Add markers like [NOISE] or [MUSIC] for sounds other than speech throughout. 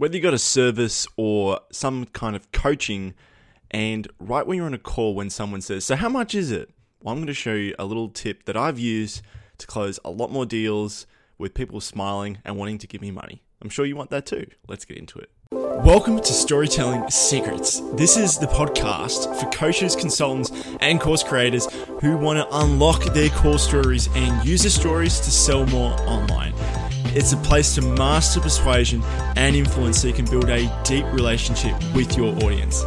whether you got a service or some kind of coaching, and right when you're on a call, when someone says, So, how much is it? Well, I'm going to show you a little tip that I've used to close a lot more deals with people smiling and wanting to give me money. I'm sure you want that too. Let's get into it. Welcome to Storytelling Secrets. This is the podcast for coaches, consultants, and course creators who want to unlock their core stories and use the stories to sell more online. It's a place to master persuasion and influence so you can build a deep relationship with your audience.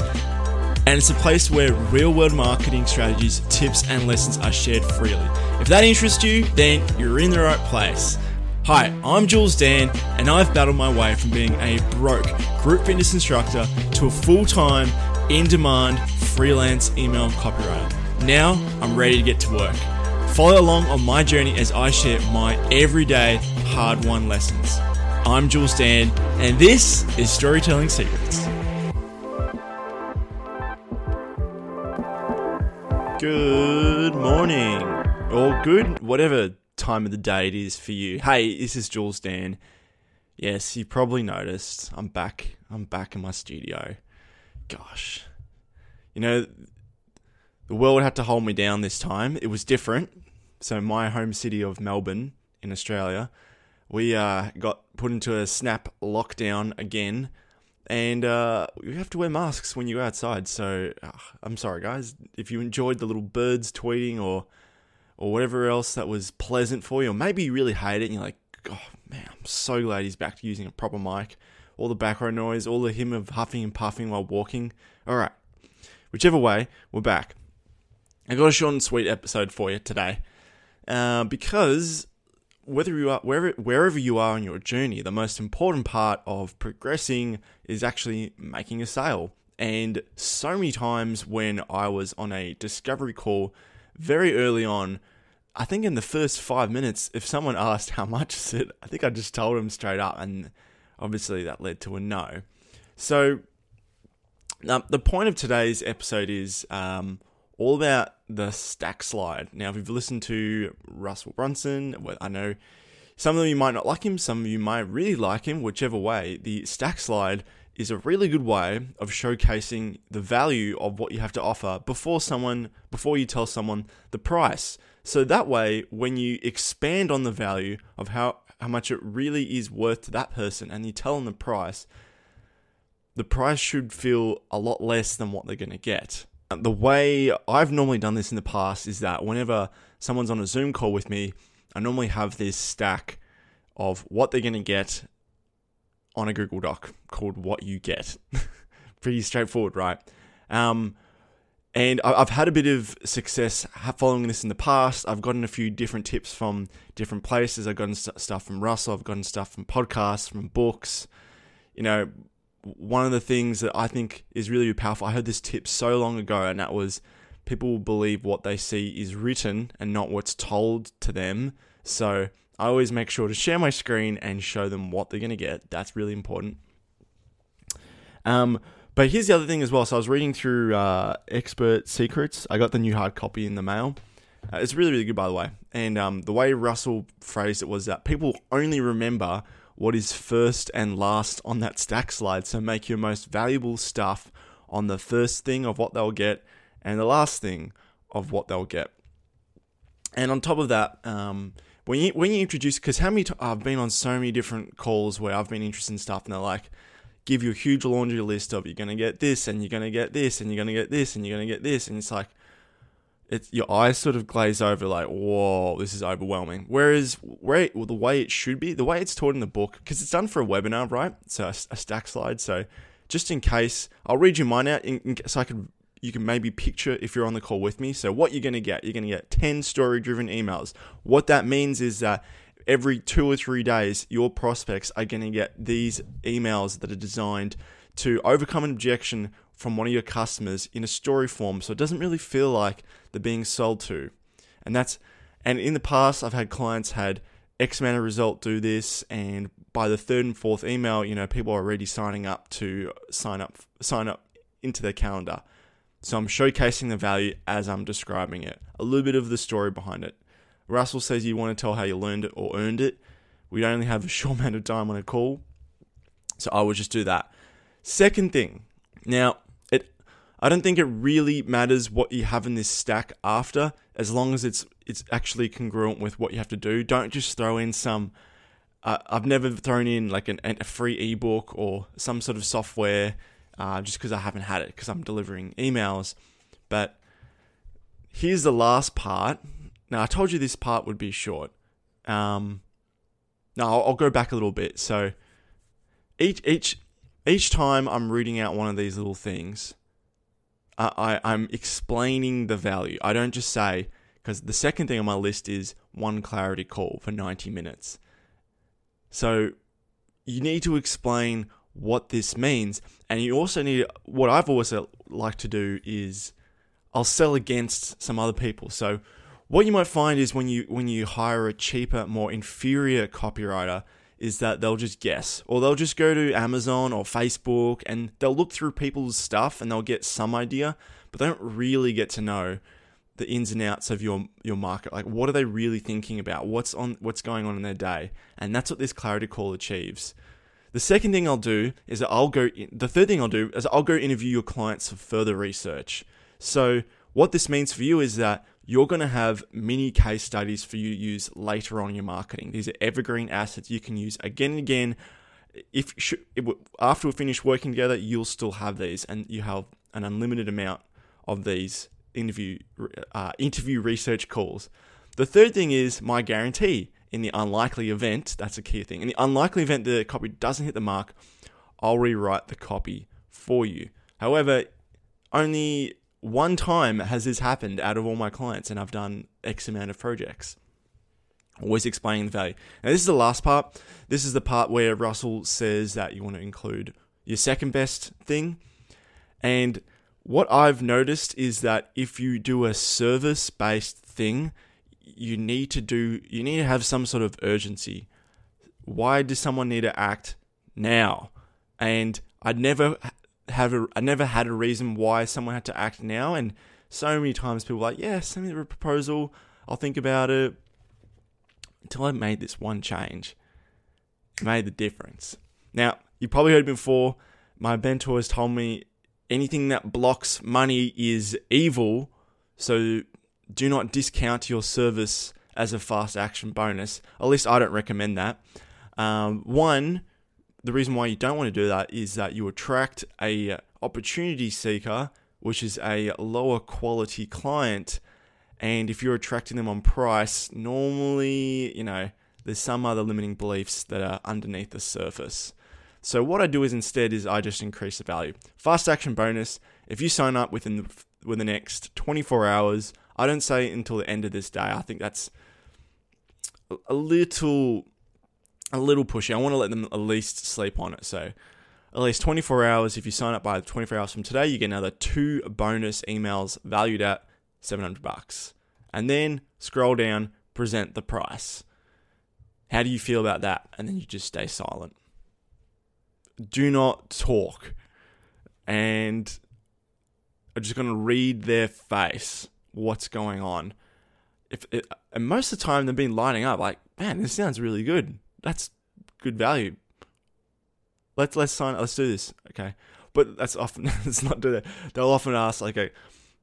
And it's a place where real world marketing strategies, tips, and lessons are shared freely. If that interests you, then you're in the right place. Hi, I'm Jules Dan, and I've battled my way from being a broke group fitness instructor to a full time, in demand, freelance email copywriter. Now I'm ready to get to work. Follow along on my journey as I share my everyday hard won lessons. I'm Jules Dan, and this is Storytelling Secrets. Good morning, or good, whatever time of the day it is for you. Hey, this is Jules Dan. Yes, you probably noticed I'm back. I'm back in my studio. Gosh, you know, the world had to hold me down this time. It was different. So, my home city of Melbourne in Australia, we uh, got put into a snap lockdown again. And uh, you have to wear masks when you go outside. So, uh, I'm sorry, guys. If you enjoyed the little birds tweeting or or whatever else that was pleasant for you, or maybe you really hate it and you're like, oh man, I'm so glad he's back to using a proper mic. All the background noise, all the him of huffing and puffing while walking. All right, whichever way, we're back. I got a short and sweet episode for you today, uh, because whether you are wherever wherever you are on your journey, the most important part of progressing is actually making a sale. And so many times when I was on a discovery call very early on, I think in the first five minutes, if someone asked how much is it, I think I just told them straight up, and obviously that led to a no. So, um, the point of today's episode is um, all about the stack slide. Now, if you've listened to Russell Brunson, well, I know some of you might not like him, some of you might really like him, whichever way. The stack slide is a really good way of showcasing the value of what you have to offer before someone before you tell someone the price. So that way when you expand on the value of how how much it really is worth to that person and you tell them the price, the price should feel a lot less than what they're going to get. The way I've normally done this in the past is that whenever someone's on a Zoom call with me, I normally have this stack of what they're going to get on a Google Doc called What You Get. [LAUGHS] Pretty straightforward, right? Um, and I've had a bit of success following this in the past. I've gotten a few different tips from different places. I've gotten stuff from Russell. I've gotten stuff from podcasts, from books. You know, one of the things that I think is really powerful, I heard this tip so long ago, and that was people believe what they see is written and not what's told to them. So I always make sure to share my screen and show them what they're going to get. That's really important. Um, but here's the other thing as well. So I was reading through uh, Expert Secrets. I got the new hard copy in the mail. Uh, it's really, really good, by the way. And um, the way Russell phrased it was that people only remember what is first and last on that stack slide. So make your most valuable stuff on the first thing of what they'll get and the last thing of what they'll get. And on top of that, um, when you when you introduce, because how many t- I've been on so many different calls where I've been interested in stuff, and they're like, give you a huge laundry list of you're gonna get this, and you're gonna get this, and you're gonna get this, and you're gonna get this, and it's like, it's your eyes sort of glaze over, like, whoa, this is overwhelming. Whereas, where well, the way it should be, the way it's taught in the book, because it's done for a webinar, right? So a, a, stack slide. So just in case, I'll read you mine out, in, in, so I can you can maybe picture if you're on the call with me. So, what you're going to get, you're going to get 10 story driven emails. What that means is that every two or three days, your prospects are going to get these emails that are designed to overcome an objection from one of your customers in a story form. So, it doesn't really feel like they're being sold to. And that's, and in the past, I've had clients had X amount of result do this, and by the third and fourth email, you know, people are already signing up to sign up, sign up into their calendar. So I'm showcasing the value as I'm describing it. A little bit of the story behind it. Russell says you want to tell how you learned it or earned it. We only have a [LAUGHS] short amount of time on a call. So I will just do that. Second thing, now I don't think it really matters what you have in this stack after, as long as it's it's actually congruent with what you have to do. Don't just throw in some. Uh, I've never thrown in like an, a free ebook or some sort of software uh, just because I haven't had it because I'm delivering emails. But here's the last part. Now I told you this part would be short. Um, now I'll, I'll go back a little bit. So each each each time I'm reading out one of these little things, I, I I'm explaining the value. I don't just say because the second thing on my list is one clarity call for 90 minutes. So you need to explain what this means, and you also need what I've always liked to do is I'll sell against some other people. So what you might find is when you when you hire a cheaper, more inferior copywriter, is that they'll just guess or they'll just go to Amazon or Facebook and they'll look through people's stuff and they'll get some idea, but they don't really get to know the ins and outs of your your market. Like what are they really thinking about? What's on what's going on in their day? And that's what this clarity call achieves. The second thing I'll do is I'll go the third thing I'll do is I'll go interview your clients for further research. So what this means for you is that you're going to have mini case studies for you to use later on in your marketing. These are evergreen assets you can use again and again. If after we finish working together, you'll still have these, and you have an unlimited amount of these interview uh, interview research calls. The third thing is my guarantee. In the unlikely event, that's a key thing. In the unlikely event the copy doesn't hit the mark, I'll rewrite the copy for you. However, only one time has this happened out of all my clients, and I've done X amount of projects. Always explaining the value. Now, this is the last part. This is the part where Russell says that you want to include your second best thing. And what I've noticed is that if you do a service based thing, you need to do you need to have some sort of urgency. Why does someone need to act now? And I'd never have a, I never had a reason why someone had to act now, and so many times people were like, yeah, send me the proposal, I'll think about it. Until I made this one change, it made the difference. Now, you probably heard before. My mentor has told me anything that blocks money is evil. So do not discount your service as a fast action bonus. At least I don't recommend that. Um, one, the reason why you don't want to do that is that you attract a opportunity seeker, which is a lower quality client. And if you're attracting them on price, normally, you know, there's some other limiting beliefs that are underneath the surface. So what I do is instead is I just increase the value. Fast action bonus. If you sign up within the, within the next 24 hours, I don't say until the end of this day. I think that's a little a little pushy. I want to let them at least sleep on it. So at least 24 hours. If you sign up by 24 hours from today, you get another two bonus emails valued at 700 bucks. And then scroll down, present the price. How do you feel about that? And then you just stay silent. Do not talk. And I'm just going to read their face what's going on. If it, and most of the time they've been lining up like, man, this sounds really good that's good value. Let's let's sign. Let's do this. Okay, but that's often [LAUGHS] let's not do that. They'll often ask like a,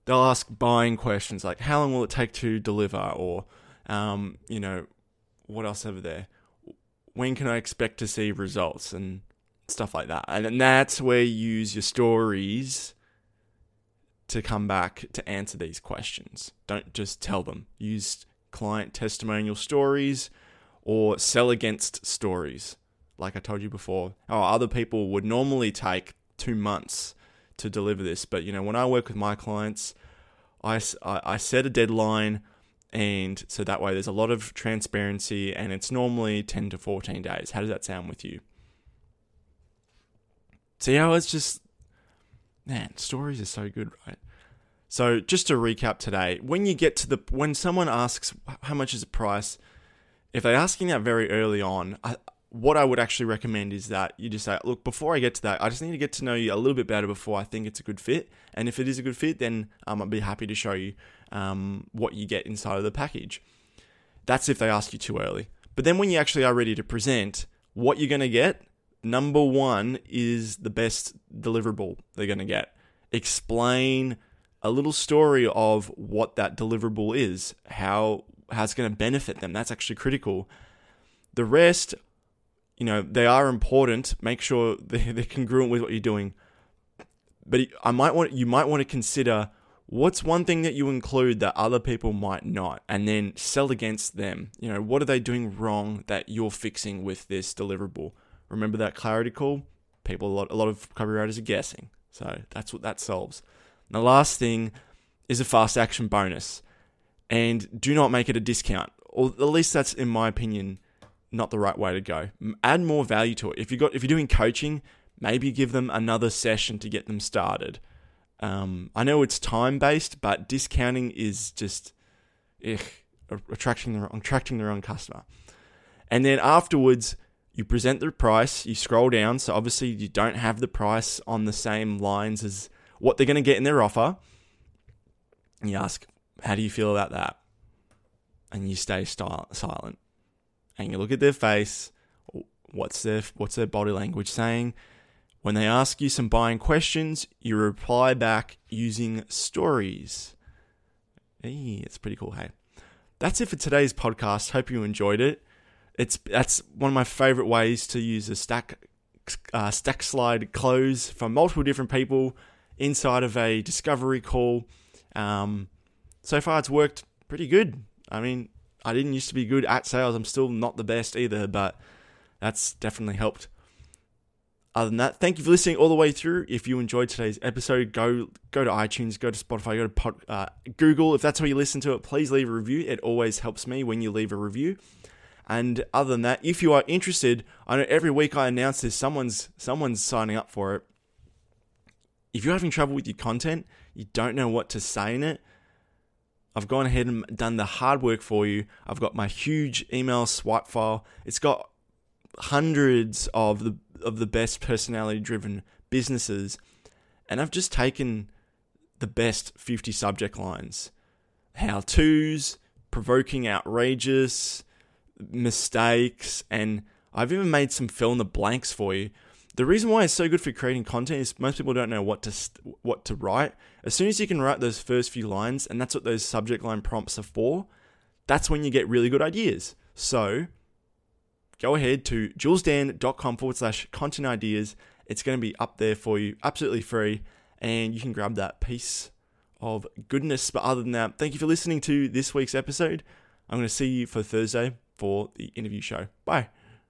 they'll ask buying questions like how long will it take to deliver or, um, you know, what else over there? When can I expect to see results and stuff like that? And, and that's where you use your stories to come back to answer these questions. Don't just tell them. Use client testimonial stories or sell against stories. Like I told you before, oh, other people would normally take two months to deliver this, but you know, when I work with my clients, I, I, I set a deadline, and so that way there's a lot of transparency, and it's normally 10 to 14 days. How does that sound with you? See how it's just, man, stories are so good, right? So just to recap today, when you get to the when someone asks how much is the price, if they're asking that very early on, I, what I would actually recommend is that you just say, look, before I get to that, I just need to get to know you a little bit better before I think it's a good fit. And if it is a good fit, then um, I'd be happy to show you um, what you get inside of the package. That's if they ask you too early. But then when you actually are ready to present, what you're going to get, number one is the best deliverable they're going to get. Explain a little story of what that deliverable is, how how it's going to benefit them. That's actually critical. The rest, you know, they are important. Make sure [LAUGHS] they're congruent with what you're doing. But I might want you might want to consider what's one thing that you include that other people might not, and then sell against them. You know, what are they doing wrong that you're fixing with this deliverable? Remember that clarity call? People, a lot, a lot of copywriters are guessing. So that's what that solves. And the last thing is a fast action bonus. And do not make it a discount. Or at least that's, in my opinion, not the right way to go. Add more value to it. If you got if you're doing coaching, maybe give them another session to get them started. Um, I know it's time based, but discounting is just ugh, attracting the attracting the wrong customer. And then afterwards, you present the price, you scroll down, so obviously you don't have the price on the same lines as what they're going to get in their offer. And you ask, How do you feel about that? And you stay silent. And you look at their face, what's their, what's their body language saying? When they ask you some buying questions, you reply back using stories. Hey, it's pretty cool, hey. That's it for today's podcast. Hope you enjoyed it it's that's one of my favorite ways to use a stack uh, stack slide close from multiple different people inside of a discovery call. Um, so far, it's worked pretty good. I mean, I didn't used to be good at sales. I'm still not the best either, but that's definitely helped. Other than that, thank you for listening all the way through. If you enjoyed today's episode, go go to iTunes, go to Spotify, go to pod, uh, Google. If that's where you listen to it, please leave a review. It always helps me when you leave a review. And other than that, if you are interested, I know every week I announce this, someone's someone's signing up for it. If you're having trouble with your content, you don't know what to say in it, I've gone ahead and done the hard work for you. I've got my huge email swipe file. It's got hundreds of the of the best personality driven businesses and I've just taken the best 50 subject lines. How to's, provoking outrageous, mistakes, and I've even made some fill in the blanks for you. The reason why it's so good for creating content is most people don't know what to what to write. As soon as you can write those first few lines, and that's what those subject line prompts are for, that's when you get really good ideas. So go ahead to julesdan.com forward slash content ideas. It's going to be up there for you, absolutely free, and you can grab that piece of goodness. But other than that, thank you for listening to this week's episode. I'm going to see you for Thursday for the interview show. Bye.